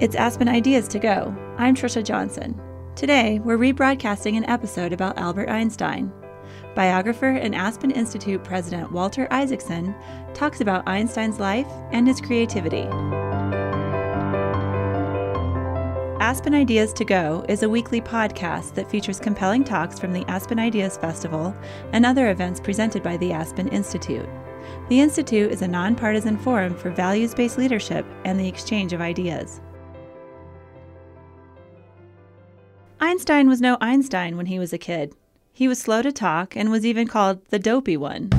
It's Aspen Ideas to Go. I'm Trisha Johnson. Today, we're rebroadcasting an episode about Albert Einstein. Biographer and Aspen Institute president Walter Isaacson talks about Einstein's life and his creativity. Aspen Ideas to Go is a weekly podcast that features compelling talks from the Aspen Ideas Festival and other events presented by the Aspen Institute. The Institute is a nonpartisan forum for values based leadership and the exchange of ideas. Einstein was no Einstein when he was a kid. He was slow to talk and was even called the dopey one.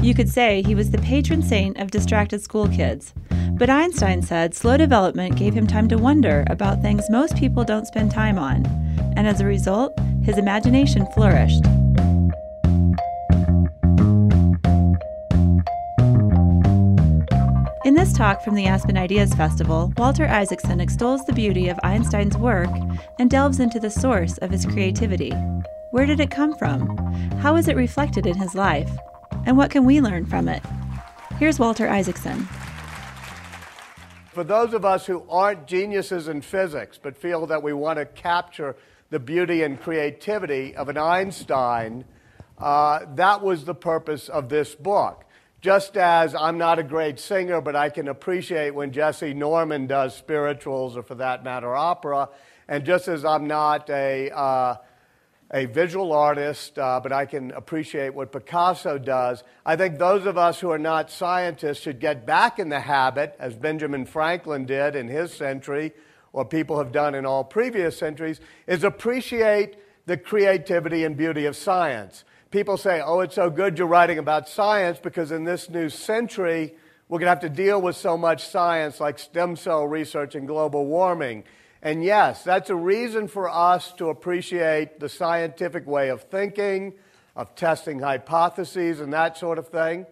You could say he was the patron saint of distracted school kids. But Einstein said slow development gave him time to wonder about things most people don't spend time on, and as a result, his imagination flourished. In this talk from the Aspen Ideas Festival, Walter Isaacson extols the beauty of Einstein's work and delves into the source of his creativity. Where did it come from? How is it reflected in his life? And what can we learn from it? Here's Walter Isaacson. For those of us who aren't geniuses in physics but feel that we want to capture the beauty and creativity of an Einstein, uh, that was the purpose of this book. Just as I'm not a great singer, but I can appreciate when Jessye Norman does spirituals or, for that matter, opera, and just as I'm not a, uh, a visual artist, uh, but I can appreciate what Picasso does, I think those of us who are not scientists should get back in the habit, as Benjamin Franklin did in his century, or people have done in all previous centuries, is appreciate the creativity and beauty of science people say, oh, it's so good you're writing about science because in this new century, we're going to have to deal with so much science like stem cell research and global warming. And yes, that's a reason for us to appreciate the scientific way of thinking, of testing hypotheses, and that sort of thing.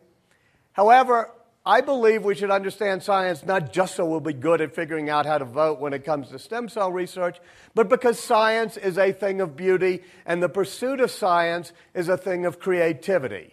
However, I believe we should understand science not just so we'll be good at figuring out how to vote when it comes to stem cell research, but because science is a thing of beauty and the pursuit of science is a thing of creativity.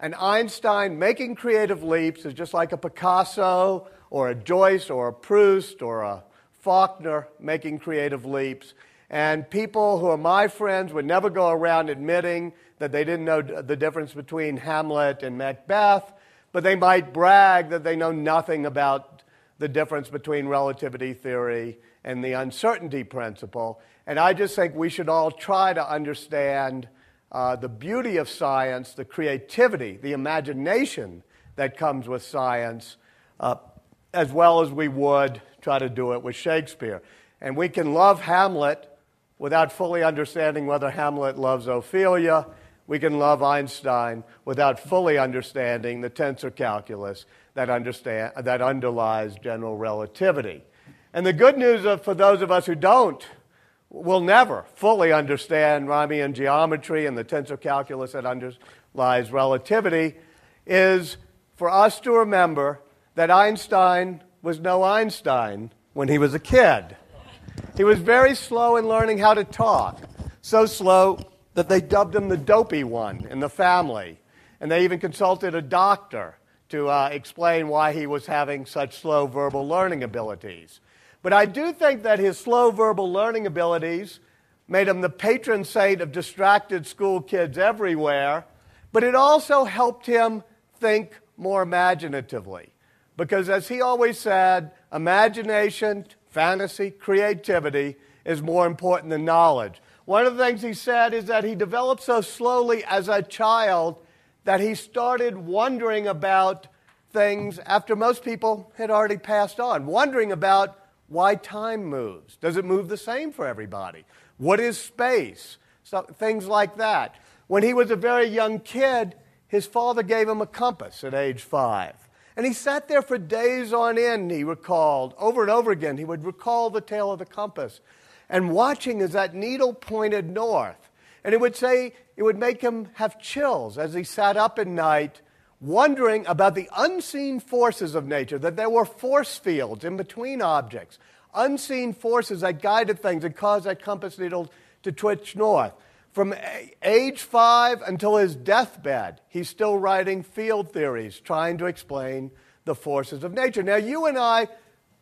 And Einstein making creative leaps is just like a Picasso or a Joyce or a Proust or a Faulkner making creative leaps. And people who are my friends would never go around admitting that they didn't know the difference between Hamlet and Macbeth but they might brag that they know nothing about the difference between relativity theory and the uncertainty principle. And I just think we should all try to understand uh, the beauty of science, the creativity, the imagination that comes with science, uh, as well as we would try to do it with Shakespeare. And we can love Hamlet without fully understanding whether Hamlet loves Ophelia we can love Einstein without fully understanding the tensor calculus that, understand, that underlies general relativity. And the good news of, for those of us who don't, will never fully understand Riemannian geometry and the tensor calculus that underlies relativity, is for us to remember that Einstein was no Einstein when he was a kid. He was very slow in learning how to talk, so slow that they dubbed him the dopey one in the family. And they even consulted a doctor to uh, explain why he was having such slow verbal learning abilities. But I do think that his slow verbal learning abilities made him the patron saint of distracted school kids everywhere, but it also helped him think more imaginatively. Because as he always said, imagination, fantasy, creativity is more important than knowledge. One of the things he said is that he developed so slowly as a child that he started wondering about things after most people had already passed on, wondering about why time moves. Does it move the same for everybody? What is space? So, things like that. When he was a very young kid, his father gave him a compass at age five. And he sat there for days on end, he recalled. Over and over again, he would recall the tale of the compass and watching as that needle pointed north. And it would say, it would make him have chills as he sat up at night, wondering about the unseen forces of nature, that there were force fields in between objects, unseen forces that guided things and caused that compass needle to twitch north. From age five until his deathbed, he's still writing field theories, trying to explain the forces of nature. Now, you and I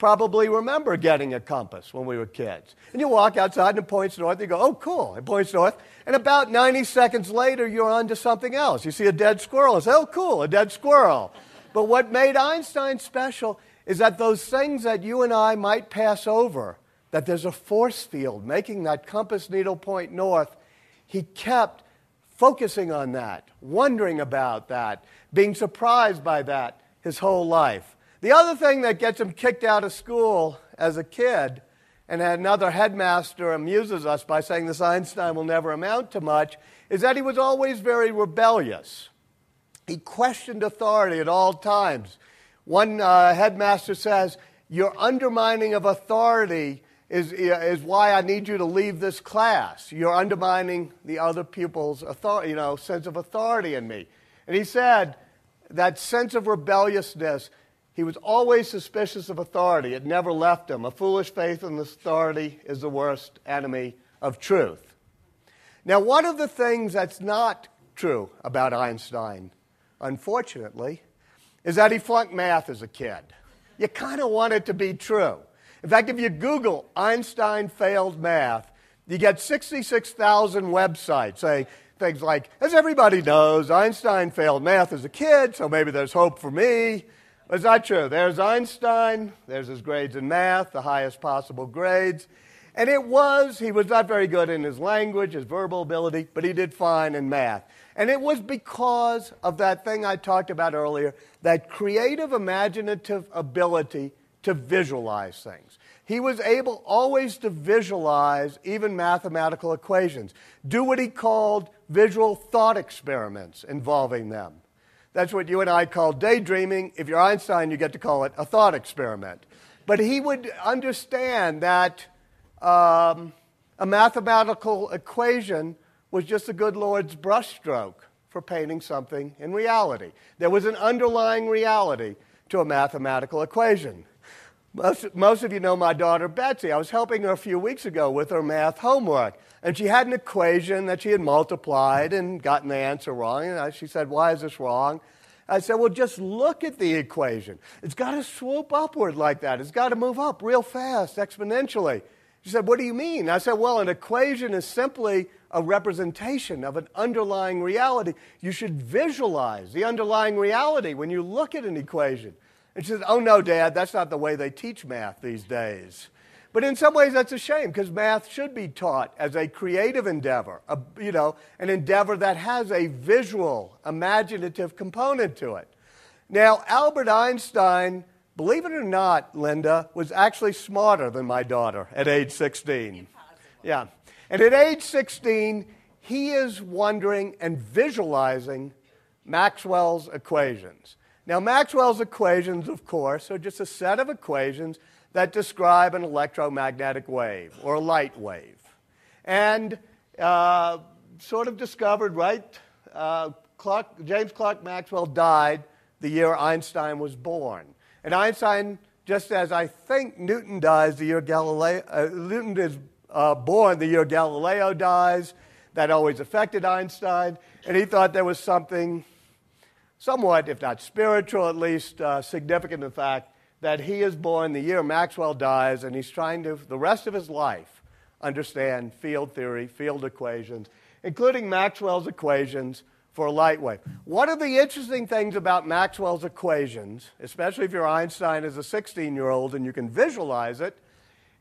probably remember getting a compass when we were kids. And you walk outside and it points north, you go, oh, cool, it points north. And about 90 seconds later, you're on to something else. You see a dead squirrel, say, oh, cool, a dead squirrel. But what made Einstein special is that those things that you and I might pass over, that there's a force field making that compass needle point north, he kept focusing on that, wondering about that, being surprised by that his whole life. The other thing that gets him kicked out of school as a kid, and another headmaster amuses us by saying this Einstein will never amount to much, is that he was always very rebellious. He questioned authority at all times. One uh, headmaster says, Your undermining of authority is, is why I need you to leave this class. You're undermining the other pupil's authority, you know, sense of authority in me. And he said that sense of rebelliousness, he was always suspicious of authority. It never left him. A foolish faith in authority is the worst enemy of truth. Now, one of the things that's not true about Einstein, unfortunately, is that he flunked math as a kid. You kind of want it to be true. In fact, if you Google Einstein failed math, you get 66,000 websites saying things like, as everybody knows, Einstein failed math as a kid, so maybe there's hope for me. But that true. There's Einstein, there's his grades in math, the highest possible grades. And it was, he was not very good in his language, his verbal ability, but he did fine in math. And it was because of that thing I talked about earlier, that creative, imaginative ability to visualize things. He was able always to visualize even mathematical equations, do what he called visual thought experiments involving them. That's what you and I call daydreaming. If you're Einstein, you get to call it a thought experiment. But he would understand that um, a mathematical equation was just the good Lord's brushstroke for painting something in reality. There was an underlying reality to a mathematical equation. Most, most of you know my daughter Betsy. I was helping her a few weeks ago with her math homework. And she had an equation that she had multiplied and gotten the answer wrong. And I, she said, Why is this wrong? I said, Well, just look at the equation. It's got to swoop upward like that, it's got to move up real fast, exponentially. She said, What do you mean? I said, Well, an equation is simply a representation of an underlying reality. You should visualize the underlying reality when you look at an equation. And she says, Oh, no, Dad, that's not the way they teach math these days. But in some ways, that's a shame because math should be taught as a creative endeavor, a, you know, an endeavor that has a visual, imaginative component to it. Now, Albert Einstein, believe it or not, Linda, was actually smarter than my daughter at age 16. Impossible. Yeah. And at age 16, he is wondering and visualizing Maxwell's equations. Now, Maxwell's equations, of course, are just a set of equations that describe an electromagnetic wave or a light wave. And uh, sort of discovered, right? Uh, Clark, James Clerk Maxwell died the year Einstein was born. And Einstein, just as I think Newton dies the year Galileo, uh, Newton is uh, born the year Galileo dies, that always affected Einstein. And he thought there was something somewhat, if not spiritual, at least uh, significant in the fact that he is born the year Maxwell dies, and he's trying to, the rest of his life, understand field theory, field equations, including Maxwell's equations for a light wave. One of the interesting things about Maxwell's equations, especially if you're Einstein as a 16 year old and you can visualize it,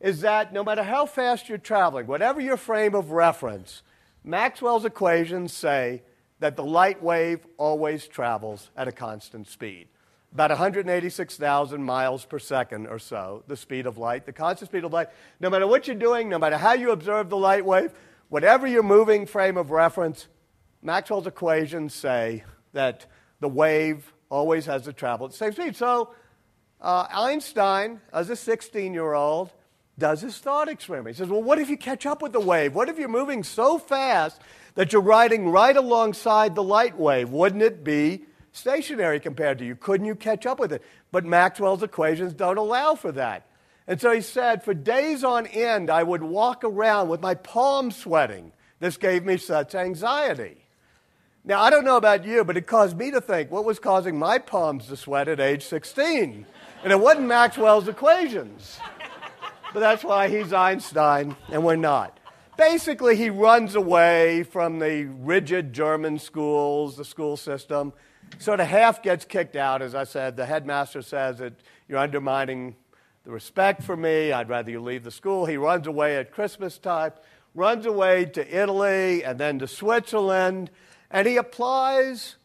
is that no matter how fast you're traveling, whatever your frame of reference, Maxwell's equations say that the light wave always travels at a constant speed. About 186,000 miles per second or so, the speed of light, the constant speed of light. No matter what you're doing, no matter how you observe the light wave, whatever your moving frame of reference, Maxwell's equations say that the wave always has to travel at the same speed. So uh, Einstein, as a 16 year old, does his thought experiment. He says, Well, what if you catch up with the wave? What if you're moving so fast that you're riding right alongside the light wave. Wouldn't it be stationary compared to you? Couldn't you catch up with it? But Maxwell's equations don't allow for that. And so he said, For days on end, I would walk around with my palms sweating. This gave me such anxiety. Now, I don't know about you, but it caused me to think what was causing my palms to sweat at age 16? And it wasn't Maxwell's equations. But that's why he's Einstein and we're not. Basically, he runs away from the rigid German schools, the school system. Sort of half gets kicked out, as I said. The headmaster says that you're undermining the respect for me. I'd rather you leave the school. He runs away at Christmas time, runs away to Italy and then to Switzerland, and he applies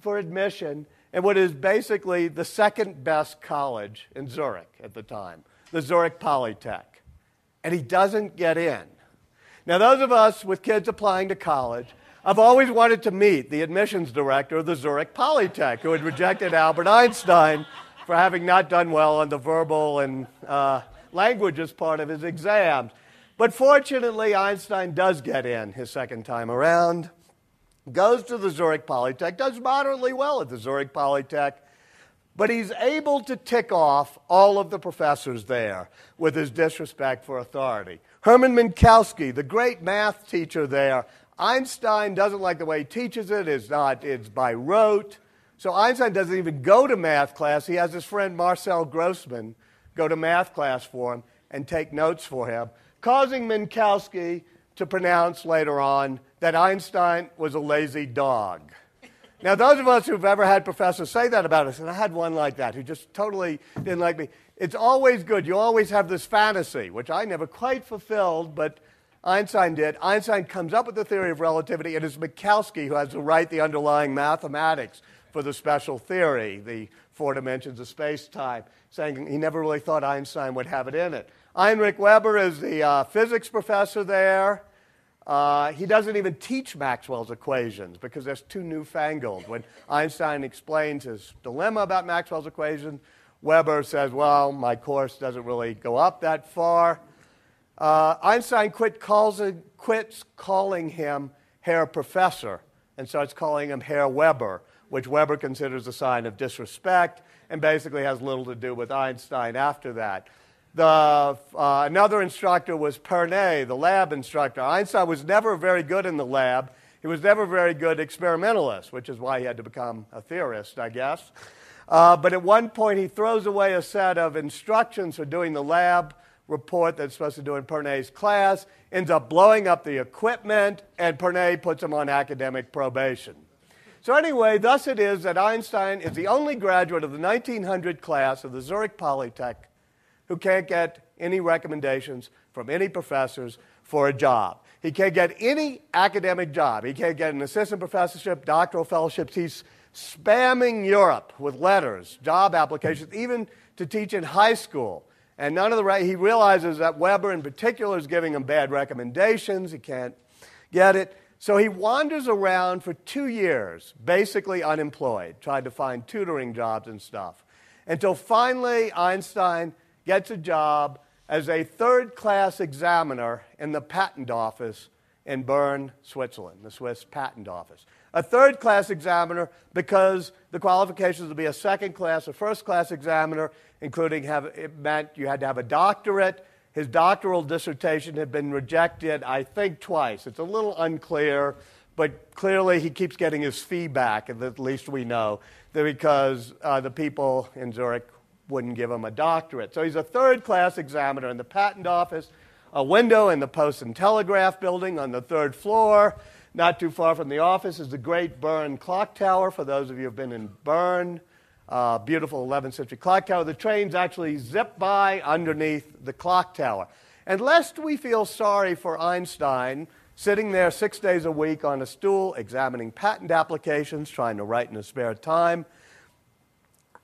for admission in what is basically the second best college in Zurich at the time, the Zurich Polytech. And he doesn't get in. Now, those of us with kids applying to college, I've always wanted to meet the admissions director of the Zurich Polytech, who had rejected Albert Einstein for having not done well on the verbal and uh, languages part of his exams. But fortunately, Einstein does get in his second time around, goes to the Zurich Polytech, does moderately well at the Zurich Polytech, but he's able to tick off all of the professors there with his disrespect for authority. Hermann Minkowski, the great math teacher there, Einstein doesn't like the way he teaches it, it's, not, it's by rote. So Einstein doesn't even go to math class. He has his friend Marcel Grossmann go to math class for him and take notes for him, causing Minkowski to pronounce later on that Einstein was a lazy dog. Now, those of us who've ever had professors say that about us, and I had one like that who just totally didn't like me, it's always good. You always have this fantasy, which I never quite fulfilled, but Einstein did. Einstein comes up with the theory of relativity. It is Minkowski who has to write the underlying mathematics for the special theory, the four dimensions of space time, saying he never really thought Einstein would have it in it. Heinrich Weber is the uh, physics professor there. Uh, he doesn't even teach Maxwell's equations because that's too newfangled. When Einstein explains his dilemma about Maxwell's equations, Weber says, Well, my course doesn't really go up that far. Uh, Einstein quit calls, quits calling him Herr Professor and starts calling him Herr Weber which Weber considers a sign of disrespect and basically has little to do with Einstein after that. The, uh, another instructor was Pernet, the lab instructor. Einstein was never very good in the lab. He was never very good experimentalist, which is why he had to become a theorist, I guess. Uh, but at one point, he throws away a set of instructions for doing the lab report that's supposed to do in Pernet's class, ends up blowing up the equipment, and Pernet puts him on academic probation. So, anyway, thus it is that Einstein is the only graduate of the 1900 class of the Zurich Polytech who can't get any recommendations from any professors for a job. He can't get any academic job. He can't get an assistant professorship, doctoral fellowships. He's spamming Europe with letters, job applications, even to teach in high school. And none of the right, he realizes that Weber in particular is giving him bad recommendations. He can't get it. So he wanders around for two years, basically unemployed, trying to find tutoring jobs and stuff, until finally Einstein gets a job as a third class examiner in the patent office in Bern, Switzerland, the Swiss patent office. A third class examiner because the qualifications to be a second class or first class examiner, including have, it meant you had to have a doctorate his doctoral dissertation had been rejected, I think, twice. It's a little unclear, but clearly he keeps getting his fee back, at least we know, because uh, the people in Zurich wouldn't give him a doctorate. So he's a third class examiner in the patent office, a window in the Post and Telegraph building on the third floor. Not too far from the office is the Great Bern Clock Tower, for those of you who have been in Bern uh, beautiful 11th century clock tower. The trains actually zip by underneath the clock tower. And lest we feel sorry for Einstein, sitting there six days a week on a stool, examining patent applications, trying to write in his spare time,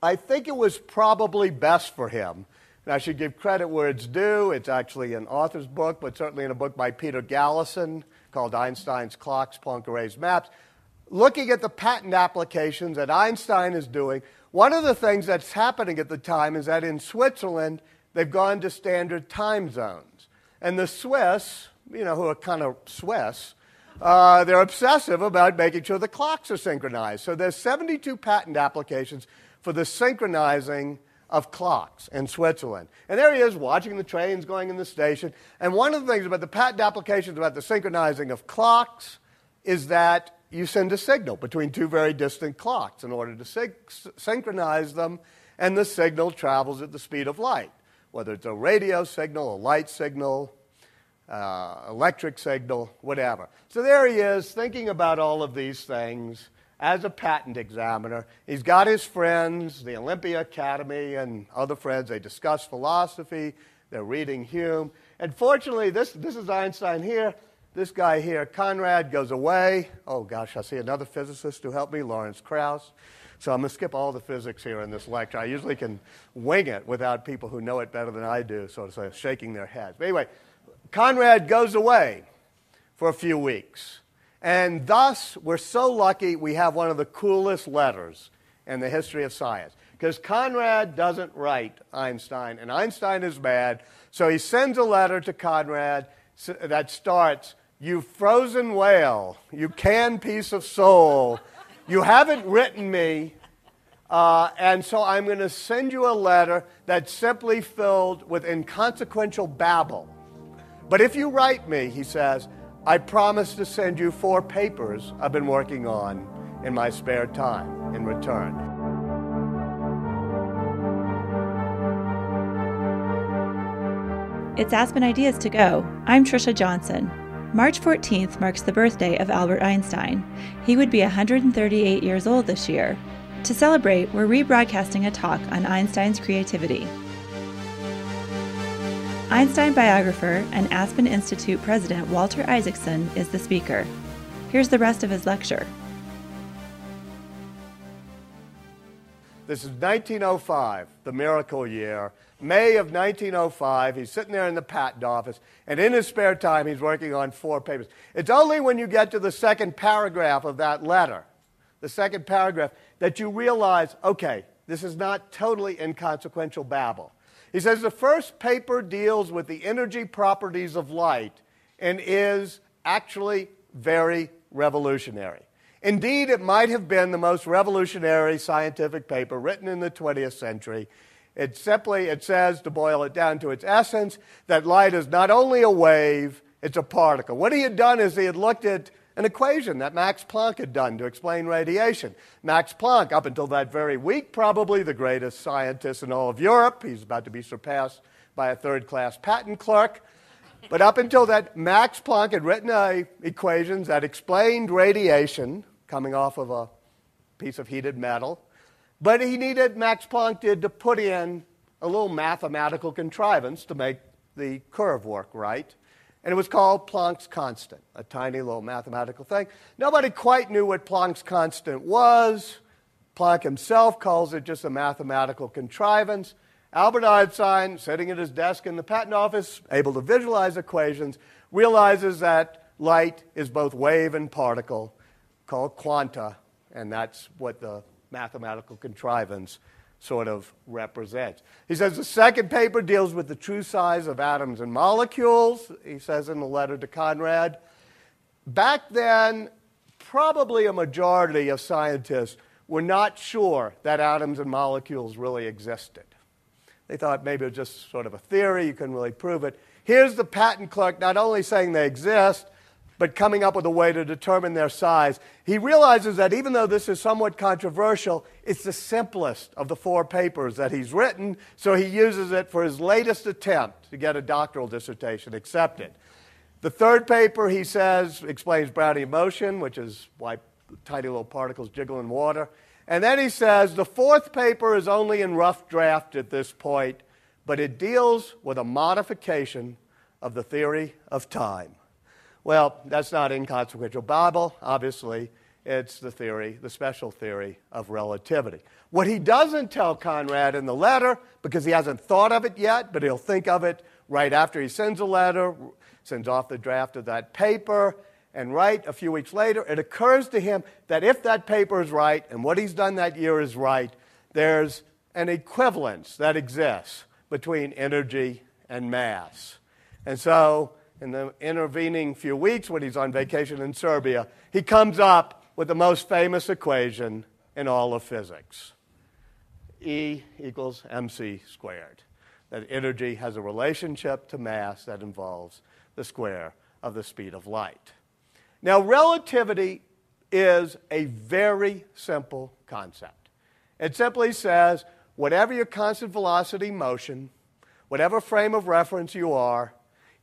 I think it was probably best for him. And I should give credit where it's due. It's actually an author's book, but certainly in a book by Peter Galison called Einstein's Clocks, Poincaré's Maps. Looking at the patent applications that Einstein is doing, one of the things that's happening at the time is that in Switzerland, they've gone to standard time zones. And the Swiss, you know, who are kind of Swiss, uh, they're obsessive about making sure the clocks are synchronized. So there's 72 patent applications for the synchronizing of clocks in Switzerland. And there he is watching the trains going in the station. And one of the things about the patent applications about the synchronizing of clocks is that you send a signal between two very distant clocks in order to sig- synchronize them, and the signal travels at the speed of light, whether it's a radio signal, a light signal, uh, electric signal, whatever. So there he is thinking about all of these things as a patent examiner. He's got his friends, the Olympia Academy, and other friends. They discuss philosophy, they're reading Hume. And fortunately, this, this is Einstein here. This guy here, Konrad, goes away. Oh gosh, I see another physicist to help me, Lawrence Krauss. So I'm going to skip all the physics here in this lecture. I usually can wing it without people who know it better than I do, sort of say, shaking their heads. But anyway, Konrad goes away for a few weeks. And thus, we're so lucky we have one of the coolest letters in the history of science. Because Konrad doesn't write Einstein, and Einstein is mad. So he sends a letter to Konrad that starts You frozen whale, you canned piece of soul, you haven't written me. Uh, and so I'm going to send you a letter that's simply filled with inconsequential babble. But if you write me, he says, I promise to send you four papers I've been working on in my spare time in return. It's Aspen Ideas to Go. I'm Trisha Johnson. March 14th marks the birthday of Albert Einstein. He would be 138 years old this year. To celebrate, we're rebroadcasting a talk on Einstein's creativity. Einstein biographer and Aspen Institute president Walter Isaacson is the speaker. Here's the rest of his lecture. This is 1905, the miracle year. May of 1905, he's sitting there in the patent office, and in his spare time, he's working on four papers. It's only when you get to the second paragraph of that letter, the second paragraph, that you realize okay, this is not totally inconsequential babble. He says the first paper deals with the energy properties of light and is actually very revolutionary. Indeed, it might have been the most revolutionary scientific paper written in the 20th century. It simply it says to boil it down to its essence that light is not only a wave, it's a particle. What he had done is he had looked at an equation that Max Planck had done to explain radiation. Max Planck, up until that very week, probably the greatest scientist in all of Europe. He's about to be surpassed by a third class patent clerk. But up until that, Max Planck had written equations that explained radiation coming off of a piece of heated metal. But he needed, Max Planck did, to put in a little mathematical contrivance to make the curve work right and it was called Planck's constant, a tiny little mathematical thing. Nobody quite knew what Planck's constant was. Planck himself calls it just a mathematical contrivance. Albert Einstein, sitting at his desk in the patent office, able to visualize equations, realizes that light is both wave and particle, called quanta, and that's what the mathematical contrivance sort of represents. He says the second paper deals with the true size of atoms and molecules, he says in the letter to Konrad. Back then, probably a majority of scientists were not sure that atoms and molecules really existed. They thought maybe it was just sort of a theory, you couldn't really prove it. Here's the patent clerk not only saying they exist, but coming up with a way to determine their size. He realizes that even though this is somewhat controversial, it's the simplest of the four papers that he's written, so he uses it for his latest attempt to get a doctoral dissertation accepted. The third paper, he says, explains Brownian motion, which is why tiny little particles jiggle in water. And then he says the fourth paper is only in rough draft at this point, but it deals with a modification of the theory of time. Well, that's not inconsequential Bible, Obviously, it's the theory, the special theory of relativity. What he doesn't tell Konrad in the letter, because he hasn't thought of it yet, but he'll think of it right after he sends a letter, sends off the draft of that paper, and right a few weeks later, it occurs to him that if that paper is right and what he's done that year is right, there's an equivalence that exists between energy and mass. And so in the intervening few weeks when he's on vacation in Serbia, he comes up with the most famous equation in all of physics E equals mc squared. That energy has a relationship to mass that involves the square of the speed of light. Now, relativity is a very simple concept. It simply says whatever your constant velocity motion, whatever frame of reference you are,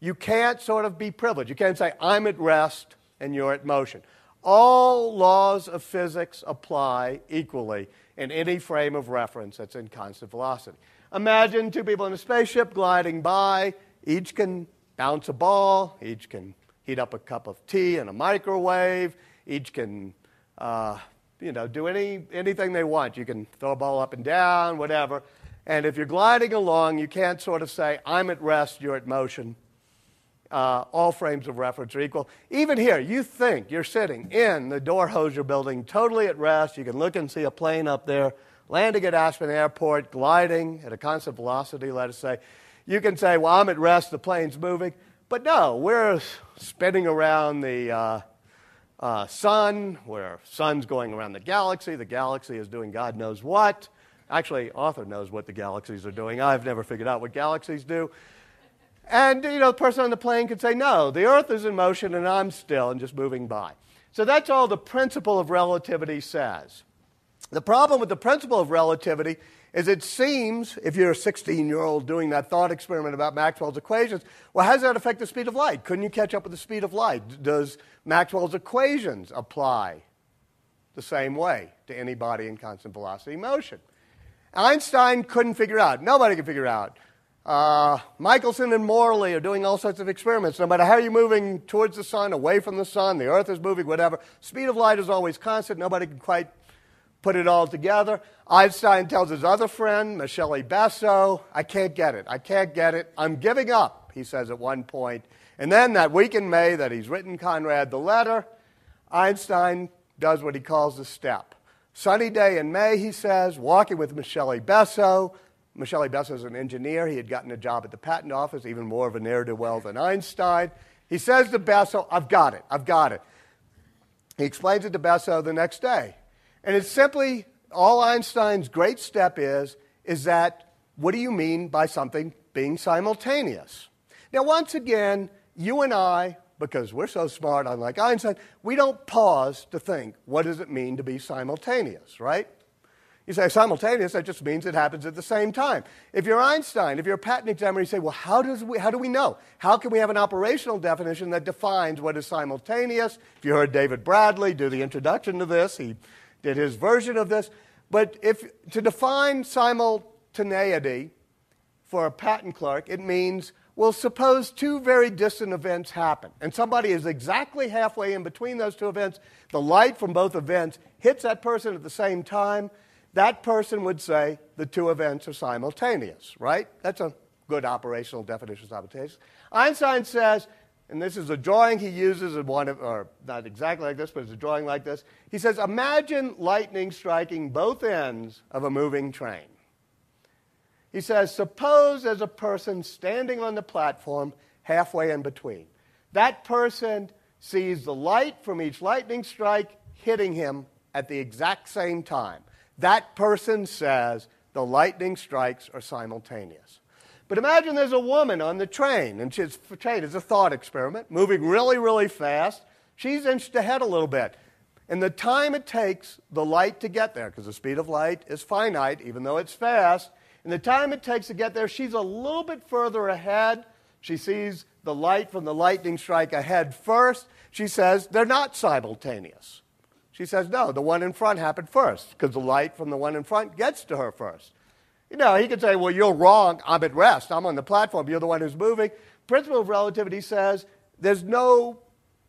you can't sort of be privileged. You can't say, I'm at rest and you're at motion. All laws of physics apply equally in any frame of reference that's in constant velocity. Imagine two people in a spaceship gliding by. Each can bounce a ball, each can heat up a cup of tea in a microwave, each can uh, you know, do any, anything they want. You can throw a ball up and down, whatever. And if you're gliding along, you can't sort of say, I'm at rest, you're at motion uh, all frames of reference are equal. Even here, you think you're sitting in the Doerr-Hosier building totally at rest. You can look and see a plane up there landing at Aspen Airport, gliding at a constant velocity, let us say. You can say, well, I'm at rest, the plane's moving. But no, we're spinning around the uh, uh, sun, where sun's going around the galaxy. The galaxy is doing God knows what. Actually, Arthur knows what the galaxies are doing. I've never figured out what galaxies do. And, you know, the person on the plane could say, no, the Earth is in motion and I'm still and just moving by. So that's all the principle of relativity says. The problem with the principle of relativity is it seems, if you're a 16 year old doing that thought experiment about Maxwell's equations, well, how does that affect the speed of light? Couldn't you catch up with the speed of light? Does Maxwell's equations apply the same way to any body in constant velocity motion? Einstein couldn't figure out, nobody could figure out uh, Michelson and Morley are doing all sorts of experiments. No matter how you're moving towards the sun, away from the sun, the earth is moving, whatever, speed of light is always constant. Nobody can quite put it all together. Einstein tells his other friend, Michele Besso, I can't get it. I can't get it. I'm giving up, he says at one point. And then that week in May that he's written Konrad the letter, Einstein does what he calls the step. Sunny day in May, he says, walking with Michele Besso, Michele Besso is an engineer. He had gotten a job at the patent office, even more of a ne'er do well than Einstein. He says to Besso, I've got it, I've got it. He explains it to Besso the next day. And it's simply all Einstein's great step is, is that what do you mean by something being simultaneous? Now, once again, you and I, because we're so smart, unlike Einstein, we don't pause to think, what does it mean to be simultaneous, right? You say simultaneous, that just means it happens at the same time. If you're Einstein, if you're a patent examiner, you say, well, how, does we, how do we know? How can we have an operational definition that defines what is simultaneous? If you heard David Bradley do the introduction to this, he did his version of this. But if, to define simultaneity for a patent clerk, it means, well, suppose two very distant events happen, and somebody is exactly halfway in between those two events. The light from both events hits that person at the same time that person would say the two events are simultaneous, right? That's a good operational definition of simultaneous. Einstein says, and this is a drawing he uses in one of, or not exactly like this, but it's a drawing like this. He says, Imagine lightning striking both ends of a moving train. He says, Suppose there's a person standing on the platform halfway in between. That person sees the light from each lightning strike hitting him at the exact same time that person says the lightning strikes are simultaneous. But imagine there's a woman on the train, and she's train is a thought experiment, moving really, really fast. She's inched ahead a little bit. And the time it takes the light to get there, because the speed of light is finite, even though it's fast, and the time it takes to get there, she's a little bit further ahead. She sees the light from the lightning strike ahead first. She says they're not simultaneous. She says, no, the one in front happened first because the light from the one in front gets to her first. You know, he could say, well, you're wrong. I'm at rest. I'm on the platform. You're the one who's moving. Principle of relativity says there's no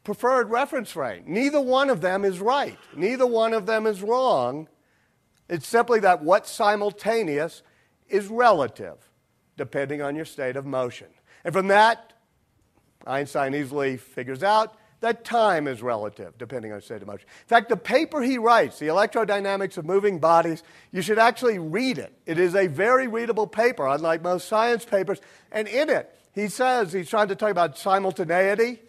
preferred reference frame. Neither one of them is right. Neither one of them is wrong. It's simply that what's simultaneous is relative, depending on your state of motion. And from that, Einstein easily figures out that time is relative, depending on state of motion. In fact, the paper he writes, The Electrodynamics of Moving Bodies, you should actually read it. It is a very readable paper, unlike most science papers. And in it, he says he's trying to talk about simultaneity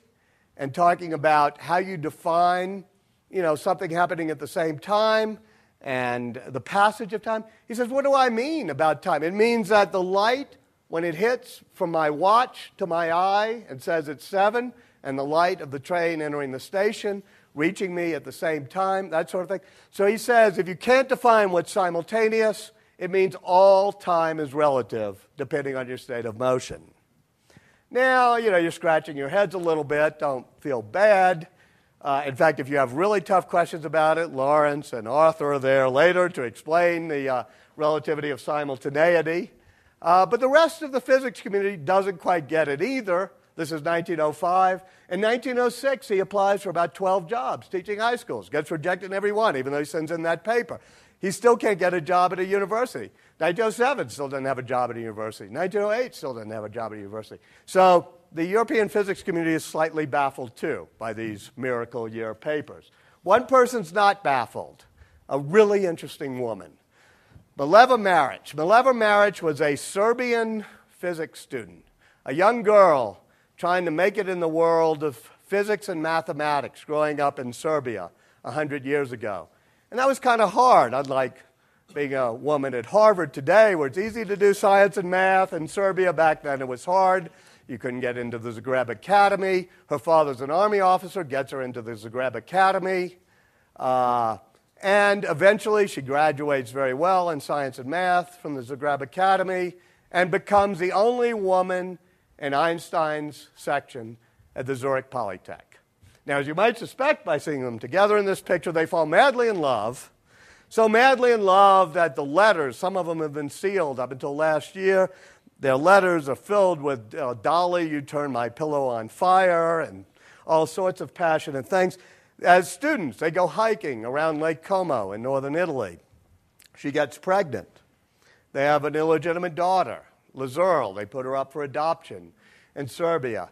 and talking about how you define you know, something happening at the same time and the passage of time. He says, What do I mean about time? It means that the light, when it hits from my watch to my eye and says it's seven, and the light of the train entering the station, reaching me at the same time, that sort of thing. So he says if you can't define what's simultaneous, it means all time is relative, depending on your state of motion. Now, you know, you're scratching your heads a little bit. Don't feel bad. Uh, in fact, if you have really tough questions about it, Lawrence and Arthur are there later to explain the uh, relativity of simultaneity. Uh, but the rest of the physics community doesn't quite get it either. This is 1905. In 1906, he applies for about 12 jobs teaching high schools, gets rejected in every one, even though he sends in that paper. He still can't get a job at a university. 1907 still doesn't have a job at a university. 1908 still doesn't have a job at a university. So the European physics community is slightly baffled too by these miracle year papers. One person's not baffled, a really interesting woman. Mileva Maric. Mileva Maric was a Serbian physics student, a young girl trying to make it in the world of physics and mathematics growing up in Serbia 100 years ago. And that was kind of hard, unlike being a woman at Harvard today, where it's easy to do science and math. In Serbia back then, it was hard. You couldn't get into the Zagreb Academy. Her father's an army officer, gets her into the Zagreb Academy. Uh, and eventually, she graduates very well in science and math from the Zagreb Academy and becomes the only woman in Einstein's section at the Zurich Polytech. Now, as you might suspect by seeing them together in this picture, they fall madly in love. So madly in love that the letters, some of them have been sealed up until last year. Their letters are filled with uh, Dolly, you turn my pillow on fire, and all sorts of passionate things. As students, they go hiking around Lake Como in northern Italy. She gets pregnant. They have an illegitimate daughter, Lieserl. They put her up for adoption in Serbia.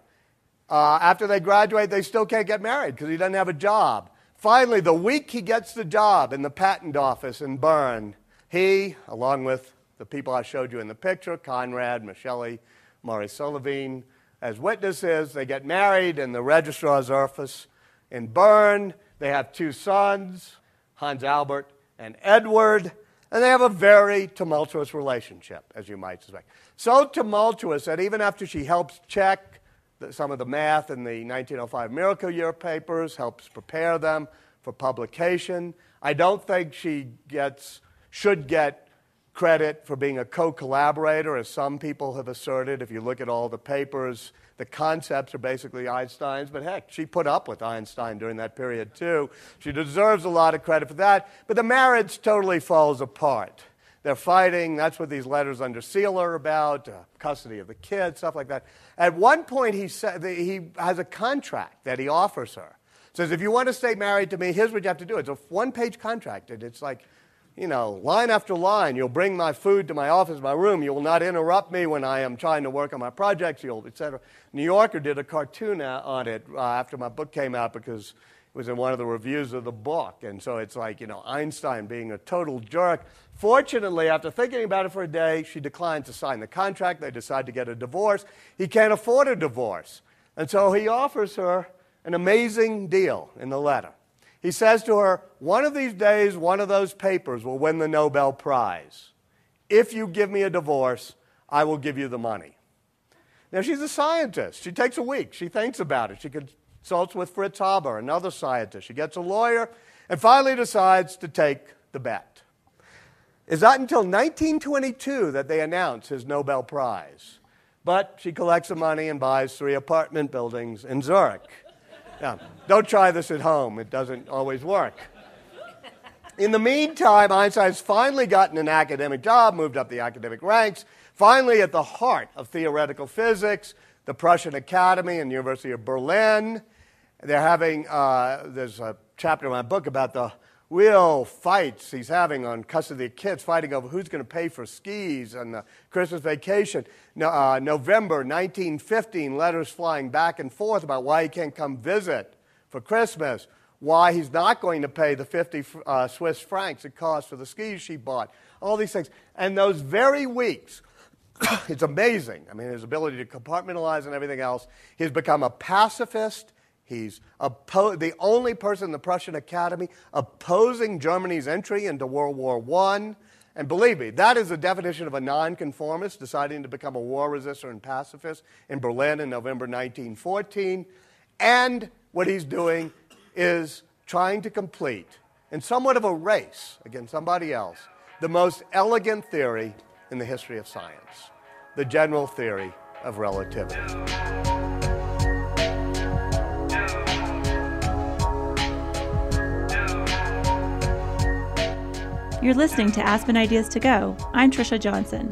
Uh, after they graduate, they still can't get married because he doesn't have a job. Finally, the week he gets the job in the patent office in Bern, he, along with the people I showed you in the picture, Konrad, Michele, Maurice Solovine, as witnesses, they get married in the registrar's office in Bern. They have two sons, Hans Albert and Edward, and they have a very tumultuous relationship, as you might suspect. So tumultuous that even after she helps check some of the math in the 1905 Miracle Year papers, helps prepare them for publication. I don't think she gets, should get credit for being a co collaborator, as some people have asserted. If you look at all the papers, the concepts are basically Einstein's, but heck, she put up with Einstein during that period too. She deserves a lot of credit for that, but the marriage totally falls apart. They're fighting. That's what these letters under seal are about uh, custody of the kid, stuff like that. At one point, he, sa- he has a contract that he offers her. Says, if you want to stay married to me, here's what you have to do. It's a one page contract. And it's like, you know, line after line. You'll bring my food to my office, my room. You will not interrupt me when I am trying to work on my projects, you'll, et cetera. New Yorker did a cartoon on it uh, after my book came out because was in one of the reviews of the book. And so it's like, you know, Einstein being a total jerk. Fortunately, after thinking about it for a day, she declines to sign the contract. They decide to get a divorce. He can't afford a divorce. And so he offers her an amazing deal in the letter. He says to her, One of these days, one of those papers will win the Nobel Prize. If you give me a divorce, I will give you the money. Now, she's a scientist. She takes a week. She thinks about it. She consults with Fritz Haber, another scientist. She gets a lawyer and finally decides to take the bet. It's not until 1922 that they announce his Nobel Prize. But she collects the money and buys three apartment buildings in Zurich. Now, don't try this at home, it doesn't always work. In the meantime, Einstein's finally gotten an academic job, moved up the academic ranks, finally at the heart of theoretical physics, the Prussian Academy and University of Berlin. They're having, uh, there's a chapter in my book about the real fights he's having on custody of kids, fighting over who's going to pay for skis and the Christmas vacation. No, uh, November 1915, letters flying back and forth about why he can't come visit for Christmas, why he's not going to pay the 50 uh, Swiss francs it cost for the skis she bought, all these things. And those very weeks, it's amazing. I mean, his ability to compartmentalize and everything else. He's become a pacifist He's oppo- the only person in the Prussian Academy opposing Germany's entry into World War I. And believe me, that is the definition of a nonconformist deciding to become a war resistor and pacifist in Berlin in November 1914. And what he's doing is trying to complete, in somewhat of a race against somebody else, the most elegant theory in the history of science the general theory of relativity. You're listening to Aspen Ideas to Go. I'm Trisha Johnson.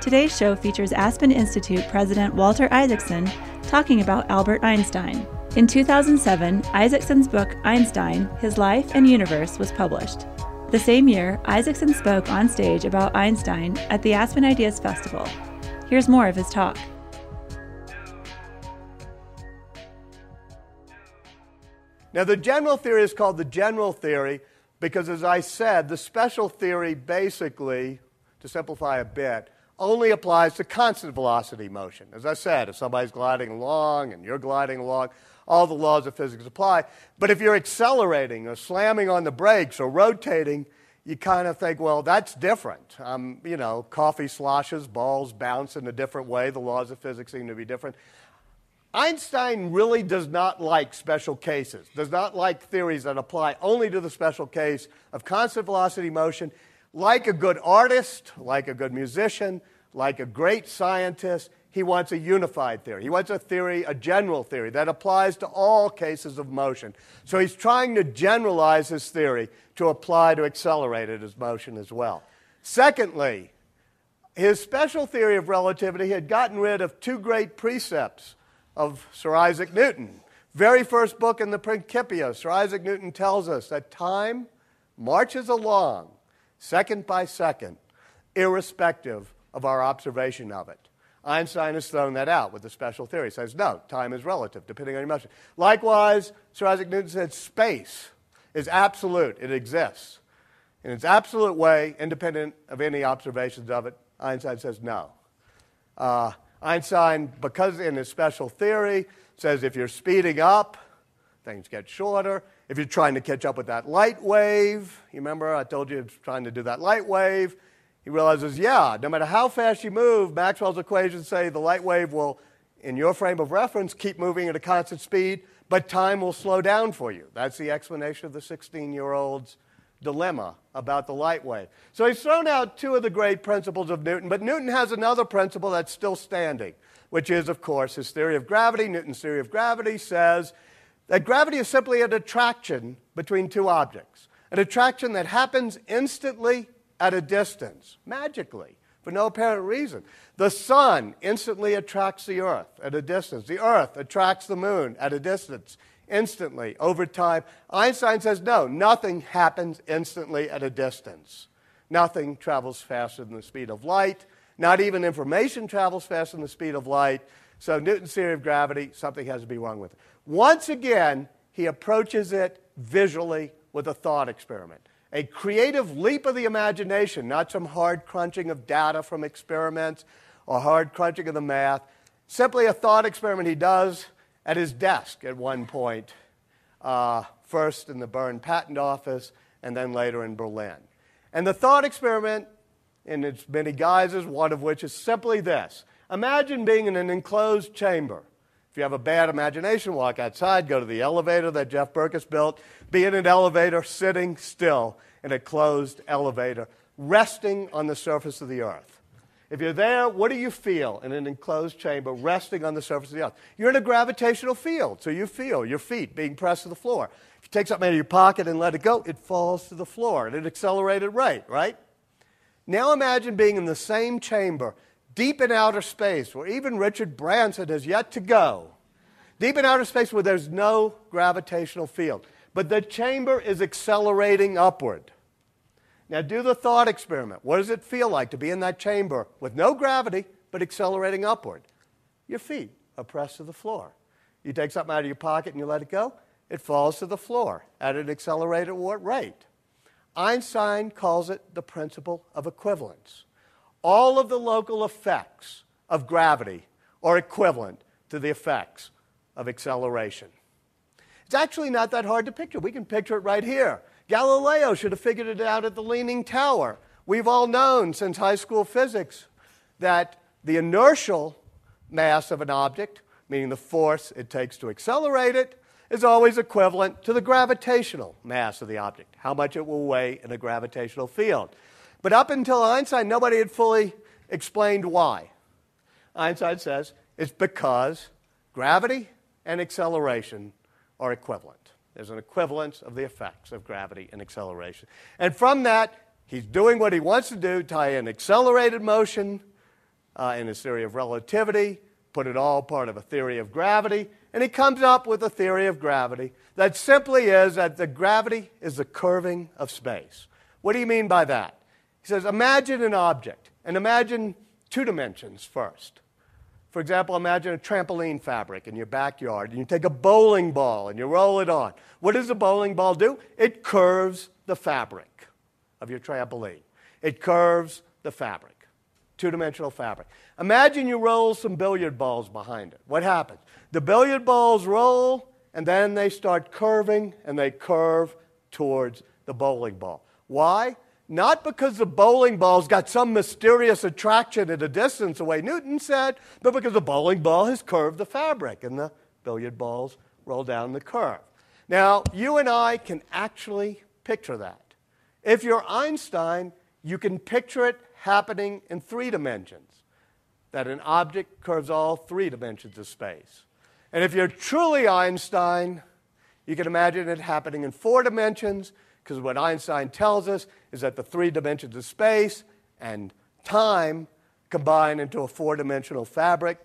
Today's show features Aspen Institute President Walter Isaacson talking about Albert Einstein. In 2007, Isaacson's book Einstein His Life and Universe was published. The same year, Isaacson spoke on stage about Einstein at the Aspen Ideas Festival. Here's more of his talk. Now, the general theory is called the general theory because, as I said, the special theory basically, to simplify a bit, only applies to constant velocity motion. As I said, if somebody's gliding along and you're gliding along, all the laws of physics apply. But if you're accelerating or slamming on the brakes or rotating, you kind of think, well, that's different. Um, you know, coffee sloshes, balls bounce in a different way. The laws of physics seem to be different. Einstein really does not like special cases, does not like theories that apply only to the special case of constant velocity motion. Like a good artist, like a good musician, like a great scientist, he wants a unified theory. He wants a theory, a general theory that applies to all cases of motion. So he's trying to generalize his theory to apply to accelerated motion as well. Secondly, his special theory of relativity had gotten rid of two great precepts of Sir Isaac Newton. Very first book in the Principia, Sir Isaac Newton tells us that time marches along second by second, irrespective of our observation of it. Einstein has thrown that out with the special theory. He says, no, time is relative, depending on your motion. Likewise, Sir Isaac Newton said space is absolute, it exists. In its absolute way, independent of any observations of it, Einstein says no. Uh, Einstein, because in his special theory, says if you're speeding up, things get shorter. If you're trying to catch up with that light wave, you remember I told you he was trying to do that light wave, he realizes, yeah, no matter how fast you move, Maxwell's equations say the light wave will, in your frame of reference, keep moving at a constant speed, but time will slow down for you. That's the explanation of the 16 year old's dilemma about the light wave. So he's thrown out two of the great principles of Newton, but Newton has another principle that's still standing, which is, of course, his theory of gravity. Newton's theory of gravity says that gravity is simply an attraction between two objects, an attraction that happens instantly at a distance, magically, for no apparent reason. The sun instantly attracts the earth at a distance. The earth attracts the moon at a distance instantly over time. Einstein says no, nothing happens instantly at a distance. Nothing travels faster than the speed of light. Not even information travels faster than the speed of light. So, Newton's theory of gravity, something has to be wrong with it. Once again, he approaches it visually with a thought experiment a creative leap of the imagination, not some hard crunching of data from experiments or hard crunching of the math. Simply a thought experiment he does at his desk at one point, uh, first in the Bern Patent Office and then later in Berlin. And the thought experiment, in its many guises, one of which is simply this Imagine being in an enclosed chamber. If you have a bad imagination, walk outside, go to the elevator that Jeff Berckes built, be in an elevator sitting still in a closed elevator, resting on the surface of the earth. If you're there, what do you feel in an enclosed chamber resting on the surface of the earth? You're in a gravitational field, so you feel your feet being pressed to the floor. If you take something out of your pocket and let it go, it falls to the floor at an accelerated rate, right? Now imagine being in the same chamber deep in outer space, where even Richard Branson has yet to go, deep in outer space where there's no gravitational field. But the chamber is accelerating upward. Now, do the thought experiment. What does it feel like to be in that chamber with no gravity but accelerating upward? Your feet are pressed to the floor. You take something out of your pocket and you let it go, it falls to the floor at an accelerated rate. Einstein calls it the principle of equivalence all of the local effects of gravity are equivalent to the effects of acceleration. It's actually not that hard to picture. We can picture it right here. Galileo should have figured it out at the Leaning Tower. We've all known since high school physics that the inertial mass of an object, meaning the force it takes to accelerate it, is always equivalent to the gravitational mass of the object, how much it will weigh in a gravitational field. But up until Einstein, nobody had fully explained why. Einstein says it's because gravity and acceleration are equivalent. There's an equivalence of the effects of gravity and acceleration. And from that, he's doing what he wants to do tie in accelerated motion uh, in his theory of relativity, put it all part of a theory of gravity, and he comes up with a theory of gravity that simply is that the gravity is the curving of space. What do you mean by that? He says, imagine an object, and imagine two dimensions first. For example, imagine a trampoline fabric in your backyard, and you take a bowling ball and you roll it on. What does the bowling ball do? It curves the fabric of your trampoline. It curves the fabric, two dimensional fabric. Imagine you roll some billiard balls behind it. What happens? The billiard balls roll, and then they start curving, and they curve towards the bowling ball. Why? Not because the bowling ball's got some mysterious attraction at a distance away, Newton said, but because the bowling ball has curved the fabric and the billiard balls roll down the curve. Now, you and I can actually picture that. If you're Einstein, you can picture it happening in three dimensions that an object curves all three dimensions of space. And if you're truly Einstein, you can imagine it happening in four dimensions because what Einstein tells us is that the three dimensions of space and time combine into a four dimensional fabric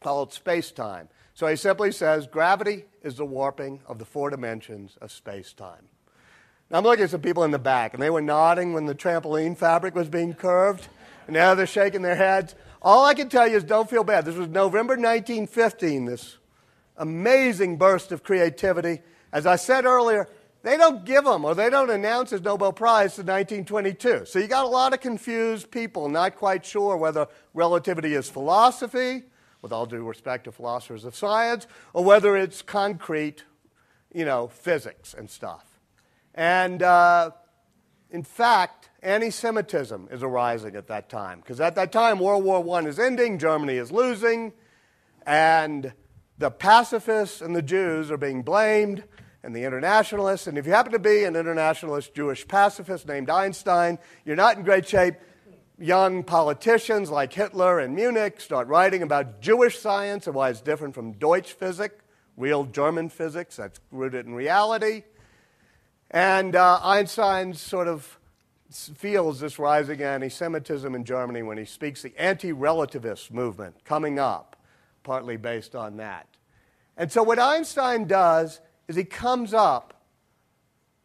called space time. So he simply says gravity is the warping of the four dimensions of space time. Now I'm looking at some people in the back, and they were nodding when the trampoline fabric was being curved, and now they're shaking their heads. All I can tell you is don't feel bad. This was November 1915, this amazing burst of creativity. As I said earlier, they don't give them or they don't announce his Nobel Prize to 1922. So you got a lot of confused people not quite sure whether relativity is philosophy, with all due respect to philosophers of science, or whether it's concrete, you know, physics and stuff. And uh, in fact, anti Semitism is arising at that time. Because at that time, World War I is ending, Germany is losing, and the pacifists and the Jews are being blamed and the internationalists. And if you happen to be an internationalist Jewish pacifist named Einstein, you're not in great shape. Young politicians like Hitler and Munich start writing about Jewish science and why it's different from Deutsch physics, real German physics that's rooted in reality. And uh, Einstein sort of feels this rising anti Semitism in Germany when he speaks the anti relativist movement coming up, partly based on that. And so, what Einstein does is he comes up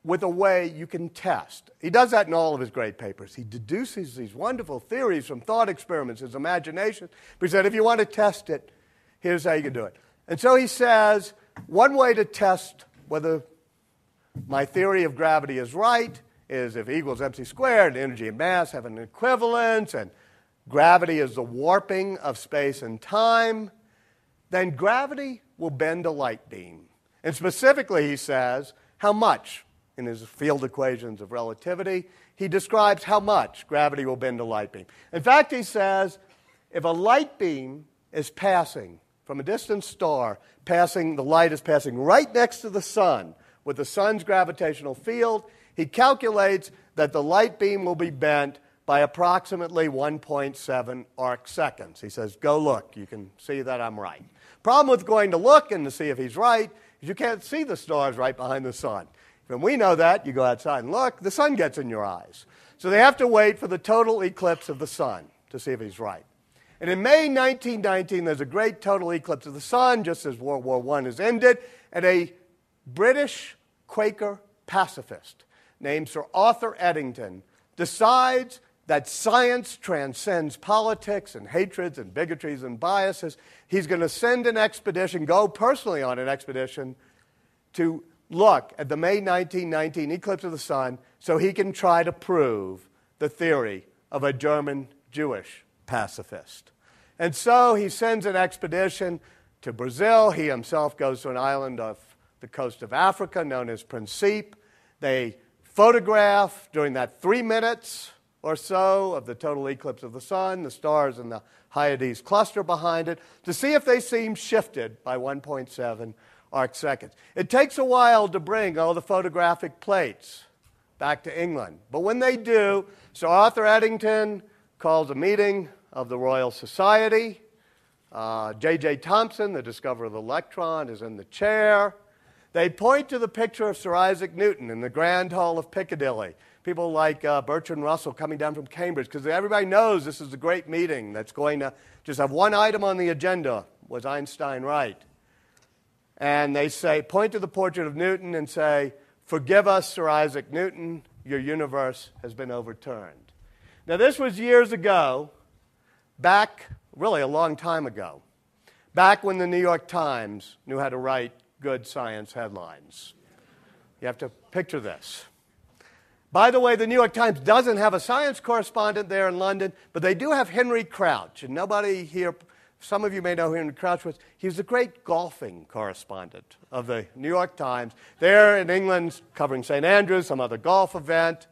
with a way you can test. He does that in all of his great papers. He deduces these wonderful theories from thought experiments, his imagination. But he said, if you want to test it, here's how you can do it. And so he says, one way to test whether my theory of gravity is right is if E equals mc squared, energy and mass have an equivalence, and gravity is the warping of space and time, then gravity will bend a light beam. And specifically, he says how much in his field equations of relativity. He describes how much gravity will bend a light beam. In fact, he says if a light beam is passing from a distant star, passing, the light is passing right next to the sun with the sun's gravitational field, he calculates that the light beam will be bent by approximately 1.7 arc seconds. He says, Go look. You can see that I'm right. Problem with going to look and to see if he's right you can't see the stars right behind the sun. When we know that, you go outside and look, the sun gets in your eyes. So they have to wait for the total eclipse of the sun to see if he's right. And in May 1919, there's a great total eclipse of the sun, just as World War I has ended, and a British Quaker pacifist named Sir Arthur Eddington decides that science transcends politics and hatreds and bigotries and biases. He's going to send an expedition, go personally on an expedition to look at the May 1919 eclipse of the sun so he can try to prove the theory of a German Jewish pacifist. And so he sends an expedition to Brazil. He himself goes to an island off the coast of Africa known as Principe. They photograph during that three minutes or so of the total eclipse of the sun, the stars in the Hyades cluster behind it, to see if they seem shifted by 1.7 arc seconds. It takes a while to bring all the photographic plates back to England. But when they do, Sir Arthur Eddington calls a meeting of the Royal Society. J.J. Uh, Thomson, the discoverer of the electron, is in the chair. They point to the picture of Sir Isaac Newton in the Grand Hall of Piccadilly. People like uh, Bertrand Russell coming down from Cambridge, because everybody knows this is a great meeting that's going to just have one item on the agenda was Einstein right? And they say, point to the portrait of Newton and say, Forgive us, Sir Isaac Newton, your universe has been overturned. Now, this was years ago, back, really a long time ago, back when the New York Times knew how to write good science headlines. You have to picture this. By the way, the New York Times doesn't have a science correspondent there in London, but they do have Henry Crouch. And nobody here some of you may know Henry Crouch was. He was the great golfing correspondent of the New York Times. There in England, covering St. Andrews, some other golf event.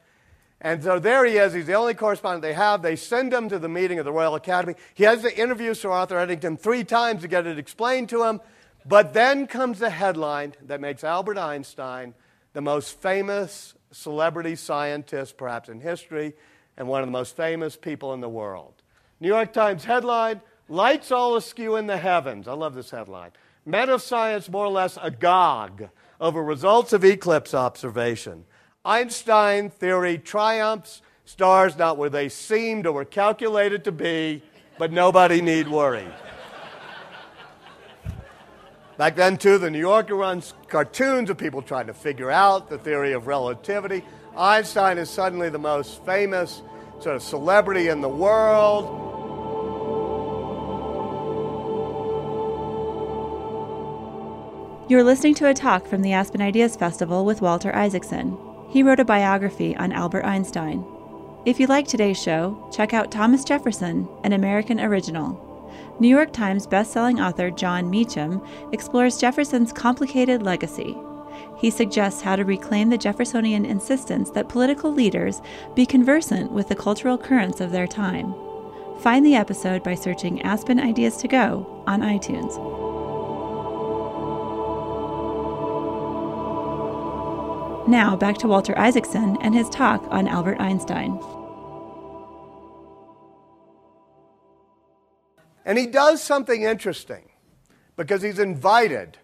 And so there he is. He's the only correspondent they have. They send him to the meeting of the Royal Academy. He has to interview Sir Arthur Eddington three times to get it explained to him. But then comes the headline that makes Albert Einstein the most famous celebrity scientist, perhaps in history, and one of the most famous people in the world. New York Times headline Lights all askew in the heavens. I love this headline. Men of science more or less agog over results of eclipse observation. Einstein theory triumphs, stars not where they seemed or were calculated to be, but nobody need worry. Back then, too, the New Yorker runs cartoons of people trying to figure out the theory of relativity. Einstein is suddenly the most famous sort of celebrity in the world. You're listening to a talk from the Aspen Ideas Festival with Walter Isaacson. He wrote a biography on Albert Einstein. If you like today's show, check out Thomas Jefferson, an American original. New York Times bestselling author Jon Meacham explores Jefferson's complicated legacy. He suggests how to reclaim the Jeffersonian insistence that political leaders be conversant with the cultural currents of their time. Find the episode by searching Aspen Ideas to Go on iTunes. Now, back to Walter Isaacson and his talk on Albert Einstein. And he does something interesting because he's invited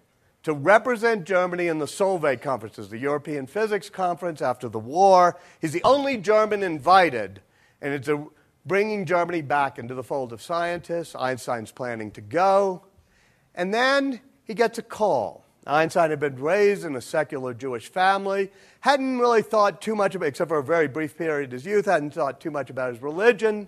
to represent Germany in the Solvay conferences, the European Physics Conference after the war. He's the only German invited, and it's a, bringing Germany back into the fold of scientists. Einstein's planning to go. And then he gets a call Einstein had been raised in a secular Jewish family, hadn't really thought too much about, it, except for a very brief period in his youth, hadn't thought too much about his religion.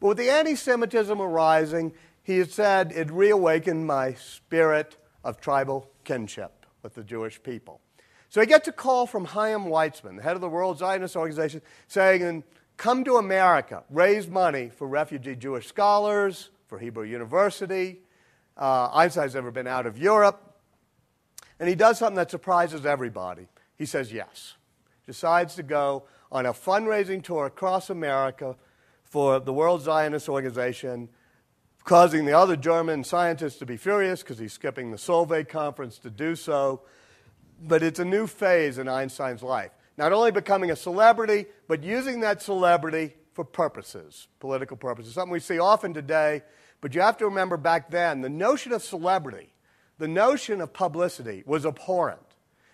But with the anti Semitism arising, he had said, it reawakened my spirit of tribal kinship with the Jewish people. So he gets a call from Chaim Weizmann, the head of the World Zionist Organization, saying, Come to America, raise money for refugee Jewish scholars, for Hebrew University. Uh, Einstein's never been out of Europe. And he does something that surprises everybody. He says yes. Decides to go on a fundraising tour across America for the World Zionist Organization, causing the other German scientists to be furious because he's skipping the Solvay conference to do so. But it's a new phase in Einstein's life. Not only becoming a celebrity, but using that celebrity for purposes, political purposes, something we see often today. But you have to remember back then, the notion of celebrity the notion of publicity was abhorrent.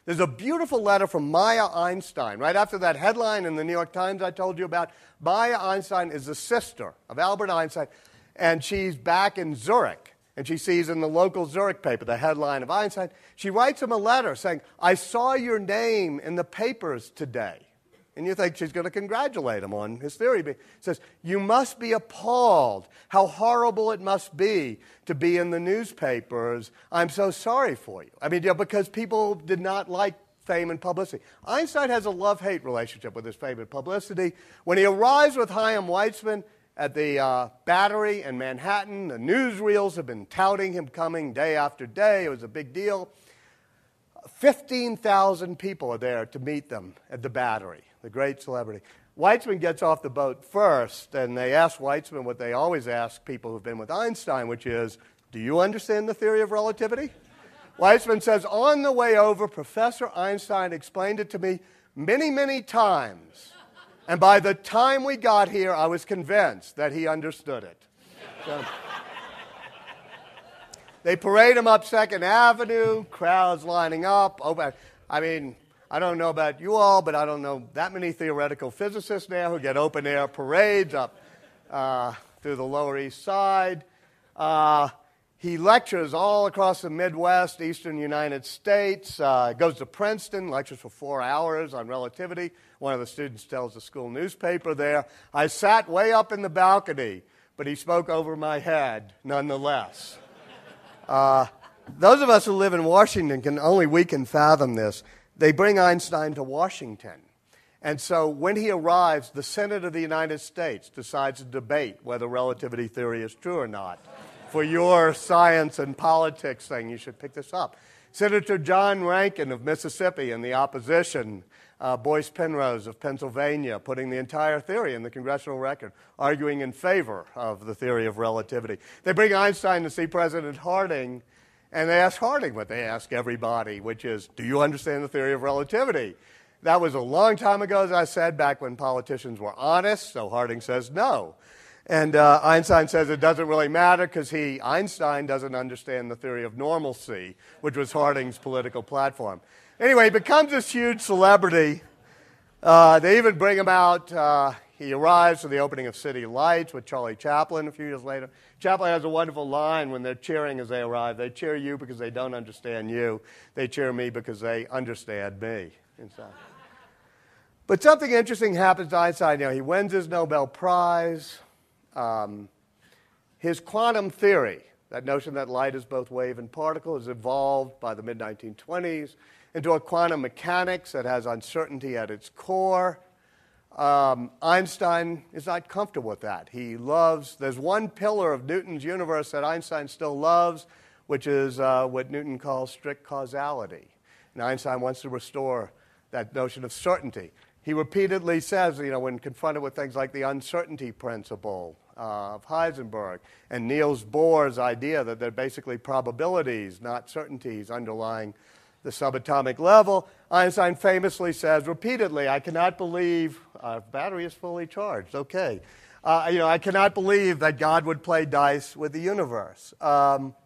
There's a beautiful letter from Maya Einstein, right after that headline in the New York Times I told you about. Maya Einstein is the sister of Albert Einstein, and she's back in Zurich. And she sees in the local Zurich paper the headline of Einstein. She writes him a letter saying, I saw your name in the papers today. And you think she's going to congratulate him on his theory. He says, You must be appalled. How horrible it must be to be in the newspapers. I'm so sorry for you. I mean, you know, because people did not like fame and publicity. Einstein has a love hate relationship with his fame and publicity. When he arrives with Chaim Weizmann at the uh, Battery in Manhattan, the newsreels have been touting him coming day after day. It was a big deal. 15,000 people are there to meet them at the Battery the great celebrity. Weizmann gets off the boat first, and they ask Weizmann what they always ask people who've been with Einstein, which is, Do you understand the theory of relativity? Weizmann says, On the way over, Professor Einstein explained it to me many, many times. And by the time we got here, I was convinced that he understood it. So, they parade him up Second Avenue, crowds lining up. I mean, I don't know about you all, but I don't know that many theoretical physicists now who get open air parades up uh, through the Lower East Side. Uh, he lectures all across the Midwest, Eastern United States, uh, goes to Princeton, lectures for four hours on relativity. One of the students tells the school newspaper there. I sat way up in the balcony, but he spoke over my head nonetheless. Uh, those of us who live in Washington can only we can fathom this. They bring Einstein to Washington. And so when he arrives, the Senate of the United States decides to debate whether relativity theory is true or not. For your science and politics thing, you should pick this up. Senator John Rankin of Mississippi in the opposition, uh, Boies Penrose of Pennsylvania, putting the entire theory in the congressional record, arguing in favor of the theory of relativity. They bring Einstein to see President Harding and they ask Harding what they ask everybody, which is, Do you understand the theory of relativity? That was a long time ago, as I said, back when politicians were honest, so Harding says no. And uh, Einstein says it doesn't really matter because he, Einstein, doesn't understand the theory of normalcy, which was Harding's political platform. Anyway, he becomes this huge celebrity. Uh, they even bring him out. Uh, he arrives for the opening of City Lights with Charlie Chaplin a few years later. Chaplin has a wonderful line when they're cheering as they arrive. They cheer you because they don't understand you. They cheer me because they understand me. Inside. But something interesting happens to Einstein. You know, he wins his Nobel Prize. Um, his quantum theory, that notion that light is both wave and particle, is evolved by the mid 1920s into a quantum mechanics that has uncertainty at its core. Um, Einstein is not comfortable with that. He loves, there's one pillar of Newton's universe that Einstein still loves, which is uh, what Newton calls strict causality. And Einstein wants to restore that notion of certainty. He repeatedly says, you know, when confronted with things like the uncertainty principle uh, of Heisenberg and Niels Bohr's idea that they're basically probabilities, not certainties, underlying the subatomic level, Einstein famously says repeatedly, I cannot believe our battery is fully charged. Okay. Uh, you know, I cannot believe that God would play dice with the universe. Um,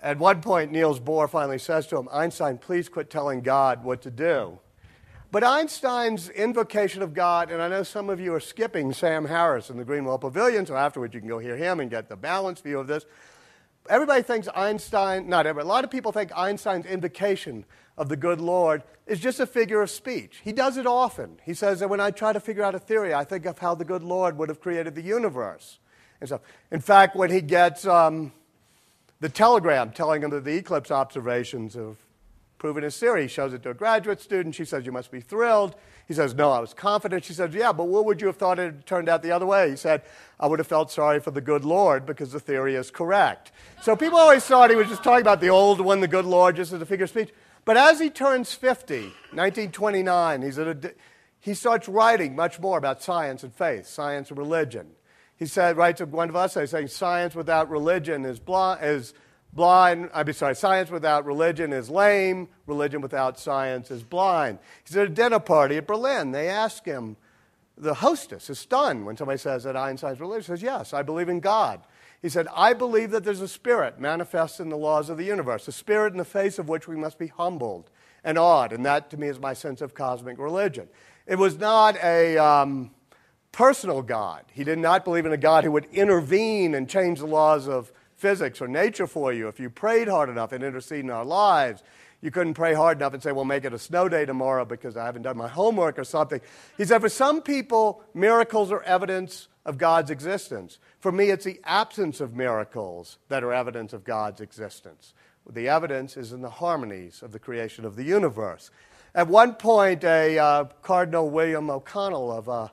at one point, Niels Bohr finally says to him, Einstein, please quit telling God what to do. But Einstein's invocation of God, and I know some of you are skipping Sam Harris in the Greenwald Pavilion, so afterwards you can go hear him and get the balanced view of this. Everybody thinks Einstein, not everybody, a lot of people think Einstein's invocation of the good Lord is just a figure of speech. He does it often. He says that when I try to figure out a theory, I think of how the good Lord would have created the universe. And so, in fact, when he gets um, the telegram telling him that the eclipse observations have proven his theory, he shows it to a graduate student. She says, You must be thrilled. He says, No, I was confident. She says, Yeah, but what would you have thought it had turned out the other way? He said, I would have felt sorry for the good Lord because the theory is correct. So people always thought he was just talking about the old one, the good Lord, just as a figure of speech. But as he turns 50, 1929, he's at a, he starts writing much more about science and faith, science and religion. He said, writes one of essays saying, Science without religion is blind. Is blind I'm sorry, science without religion is lame, religion without science is blind. He's at a dinner party at Berlin. They ask him, the hostess is stunned when somebody says that Einstein's religious. He says, Yes, I believe in God. He said, I believe that there's a spirit manifest in the laws of the universe, a spirit in the face of which we must be humbled and awed. And that, to me, is my sense of cosmic religion. It was not a um, personal God. He did not believe in a God who would intervene and change the laws of physics or nature for you if you prayed hard enough and intercede in our lives. You couldn't pray hard enough and say, well, make it a snow day tomorrow because I haven't done my homework or something. He said, for some people, miracles are evidence of God's existence. For me, it's the absence of miracles that are evidence of God's existence. The evidence is in the harmonies of the creation of the universe. At one point, a uh, Cardinal William O'Connell of uh,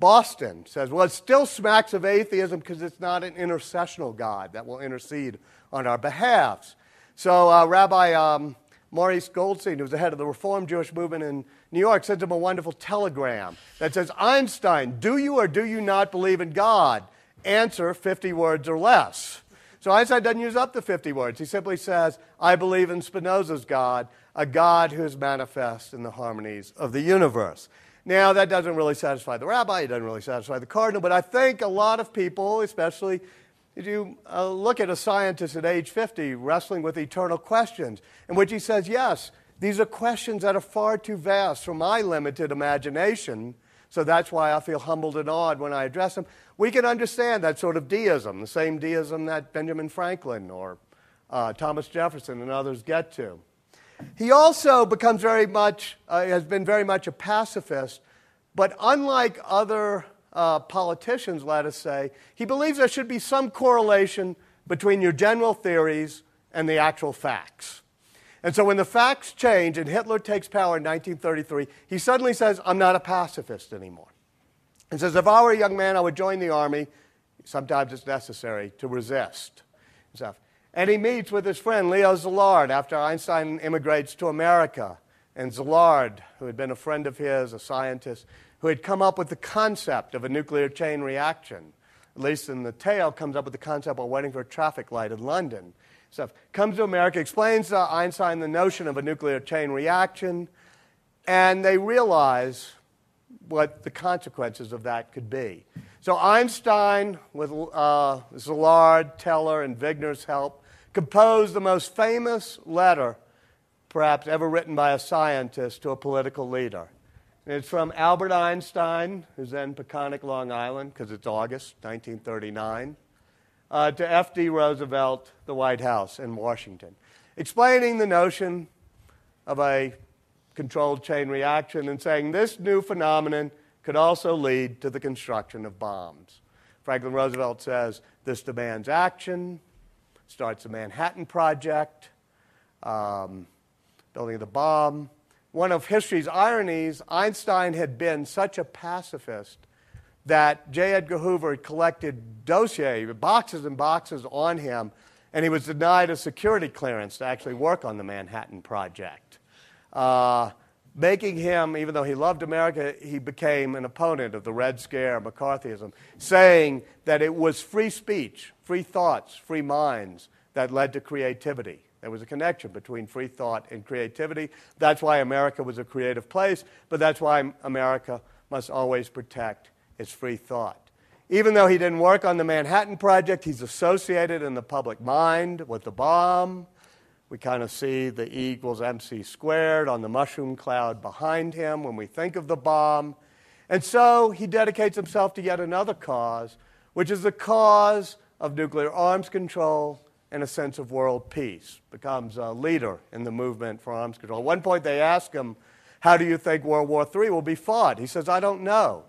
Boston says, well, it still smacks of atheism because it's not an intercessional God that will intercede on our behalf. So, uh, Rabbi um, Maurice Goldstein, who was the head of the Reformed Jewish movement in New York, sent him a wonderful telegram that says, Einstein, do you or do you not believe in God? Answer 50 words or less. So Einstein doesn't use up the 50 words. He simply says, I believe in Spinoza's God, a God who is manifest in the harmonies of the universe. Now, that doesn't really satisfy the rabbi, it doesn't really satisfy the cardinal, but I think a lot of people, especially if you uh, look at a scientist at age 50 wrestling with eternal questions, in which he says, Yes, these are questions that are far too vast for my limited imagination, so that's why I feel humbled and awed when I address them. We can understand that sort of deism, the same deism that Benjamin Franklin or uh, Thomas Jefferson and others get to. He also becomes very much, uh, has been very much a pacifist, but unlike other uh, politicians, let us say, he believes there should be some correlation between your general theories and the actual facts. And so when the facts change and Hitler takes power in 1933, he suddenly says, I'm not a pacifist anymore. And says, if I were a young man, I would join the army. Sometimes it's necessary to resist. And he meets with his friend Leo Szilard after Einstein immigrates to America. And Szilard, who had been a friend of his, a scientist, who had come up with the concept of a nuclear chain reaction, at least in the tale, comes up with the concept while waiting for a traffic light in London. Stuff. Comes to America, explains to Einstein the notion of a nuclear chain reaction, and they realize what the consequences of that could be. So Einstein, with uh, Szilard, Teller, and Wigner's help, composed the most famous letter, perhaps ever written by a scientist to a political leader. And it's from Albert Einstein, who's in Peconic, Long Island, because it's August 1939, uh, to F.D. Roosevelt, the White House in Washington, explaining the notion of a controlled chain reaction and saying this new phenomenon could also lead to the construction of bombs. Franklin Roosevelt says this demands action, starts the Manhattan Project, um, building the bomb. One of history's ironies, Einstein had been such a pacifist that J. Edgar Hoover had collected dossier, boxes and boxes on him, and he was denied a security clearance to actually work on the Manhattan Project. Uh, making him, even though he loved America, he became an opponent of the Red Scare, McCarthyism, saying that it was free speech, free thoughts, free minds that led to creativity. There was a connection between free thought and creativity. That's why America was a creative place, but that's why America must always protect its free thought. Even though he didn't work on the Manhattan Project, he's associated in the public mind with the bomb. We kind of see the E equals mc squared on the mushroom cloud behind him when we think of the bomb. And so he dedicates himself to yet another cause, which is the cause of nuclear arms control and a sense of world peace. Becomes a leader in the movement for arms control. At one point, they ask him, How do you think World War III will be fought? He says, I don't know.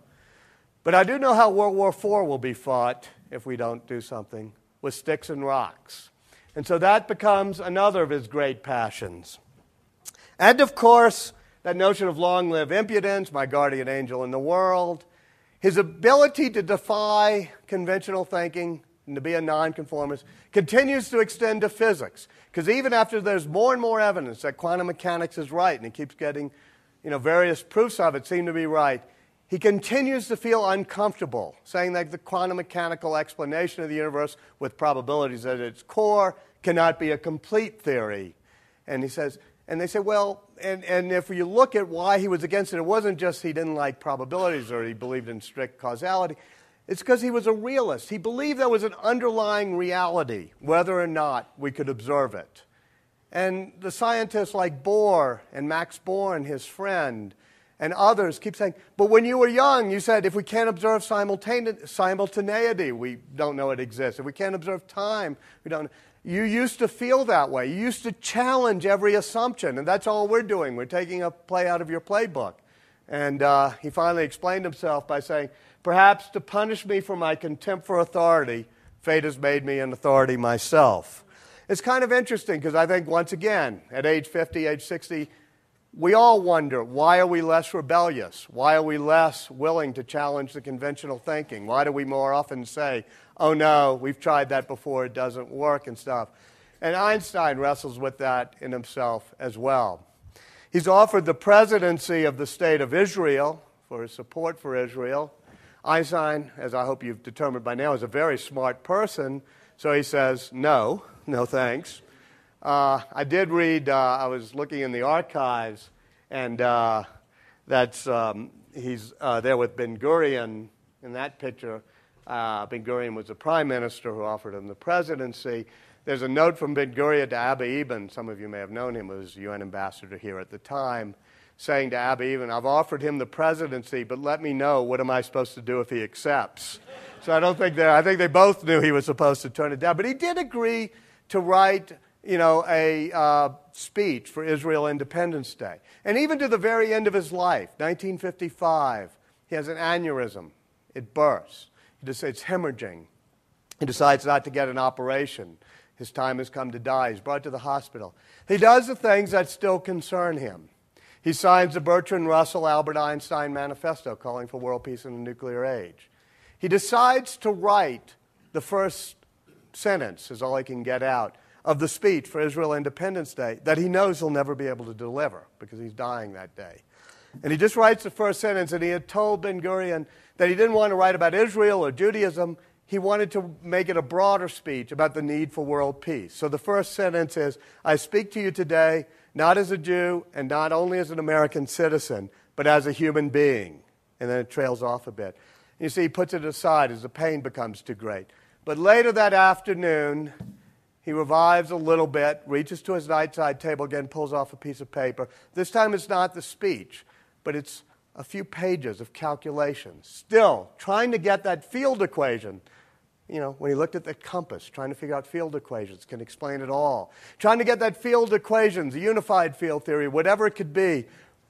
But I do know how World War IV will be fought if we don't do something with sticks and rocks. And so that becomes another of his great passions. And of course, that notion of long live impudence, my guardian angel in the world, his ability to defy conventional thinking and to be a nonconformist continues to extend to physics. Because even after there's more and more evidence that quantum mechanics is right, and he keeps getting you know, various proofs of it seem to be right, he continues to feel uncomfortable, saying that the quantum mechanical explanation of the universe with probabilities at its core cannot be a complete theory. And he says, and they say, well, and, and if you look at why he was against it, it wasn't just he didn't like probabilities or he believed in strict causality. It's because he was a realist. He believed there was an underlying reality, whether or not we could observe it. And the scientists like Bohr and Max Born, his friend, and others keep saying, but when you were young, you said if we can't observe simultaneity, we don't know it exists. If we can't observe time, we don't. You used to feel that way. You used to challenge every assumption, and that's all we're doing. We're taking a play out of your playbook. And uh, he finally explained himself by saying, Perhaps to punish me for my contempt for authority, fate has made me an authority myself. It's kind of interesting because I think, once again, at age 50, age 60, we all wonder why are we less rebellious? Why are we less willing to challenge the conventional thinking? Why do we more often say, oh no, we've tried that before, it doesn't work and stuff? And Einstein wrestles with that in himself as well. He's offered the presidency of the state of Israel for his support for Israel. Einstein, as I hope you've determined by now, is a very smart person, So he says, No, no thanks. Uh, I did read, uh, I was looking in the archives, and uh, that's, um, he's uh, there with Ben Gurion in that picture. Uh, ben Gurion was the prime minister who offered him the presidency. There's a note from Ben Gurion to Abba Eban. Some of you may have known him, was UN ambassador here at the time, saying to Abba Eban, I've offered him the presidency, but let me know what am I supposed to do if he accepts. So I don't think they, I think they both knew he was supposed to turn it down. But he did agree to write, you know, a uh, speech for Israel Independence Day. And even to the very end of his life, 1955, he has an aneurysm. It bursts. He it's hemorrhaging. He decides not to get an operation. His time has come to die. He's brought to the hospital. He does the things that still concern him. He signs the Bertrand Russell Albert Einstein Manifesto calling for world peace in the nuclear age. He decides to write the first sentence, is all he can get out, of the speech for Israel Independence Day that he knows he'll never be able to deliver because he's dying that day. And he just writes the first sentence, and he had told Ben Gurion that he didn't want to write about Israel or Judaism. He wanted to make it a broader speech about the need for world peace. So the first sentence is I speak to you today not as a Jew and not only as an American citizen, but as a human being. And then it trails off a bit. You see, he puts it aside as the pain becomes too great. But later that afternoon, he revives a little bit, reaches to his nightside table again, pulls off a piece of paper. This time it's not the speech, but it's a few pages of calculations. Still, trying to get that field equation. You know, when he looked at the compass, trying to figure out field equations, can explain it all. Trying to get that field equations, the unified field theory, whatever it could be,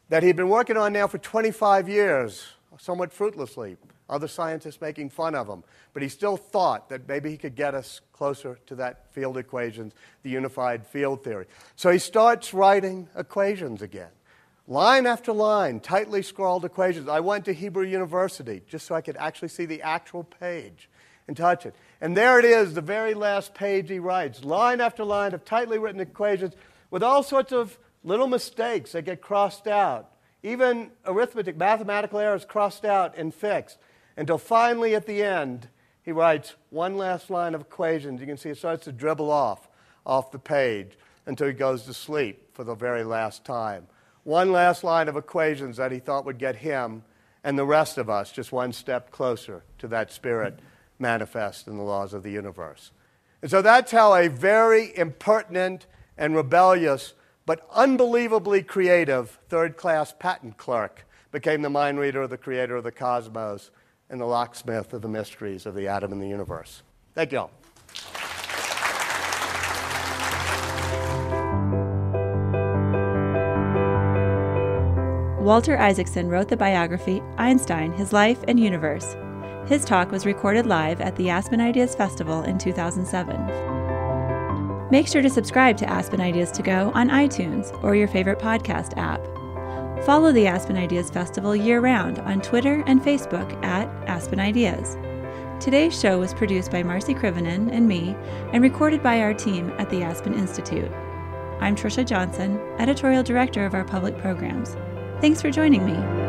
that he'd been working on now for 25 years, somewhat fruitlessly other scientists making fun of him. But he still thought that maybe he could get us closer to that field equations, the unified field theory. So he starts writing equations again. Line after line, tightly scrawled equations. I went to Hebrew University just so I could actually see the actual page and touch it. And there it is, the very last page he writes. Line after line of tightly written equations with all sorts of little mistakes that get crossed out. Even arithmetic, mathematical errors crossed out and fixed until finally at the end, he writes one last line of equations. You can see it starts to dribble off off the page until he goes to sleep for the very last time. One last line of equations that he thought would get him and the rest of us just one step closer to that spirit manifest in the laws of the universe. And so that's how a very impertinent and rebellious but unbelievably creative third class patent clerk became the mind reader of the creator of the cosmos and the locksmith of the mysteries of the atom and the universe. Thank you all. Walter Isaacson wrote the biography Einstein, His Life and Universe. His talk was recorded live at the Aspen Ideas Festival in 2007. Make sure to subscribe to Aspen Ideas to Go on iTunes or your favorite podcast app. Follow the Aspen Ideas Festival year round on Twitter and Facebook at Aspen Ideas. Today's show was produced by Marcy Krivonen and me and recorded by our team at the Aspen Institute. I'm Trisha Johnson, editorial director of our public programs. Thanks for joining me.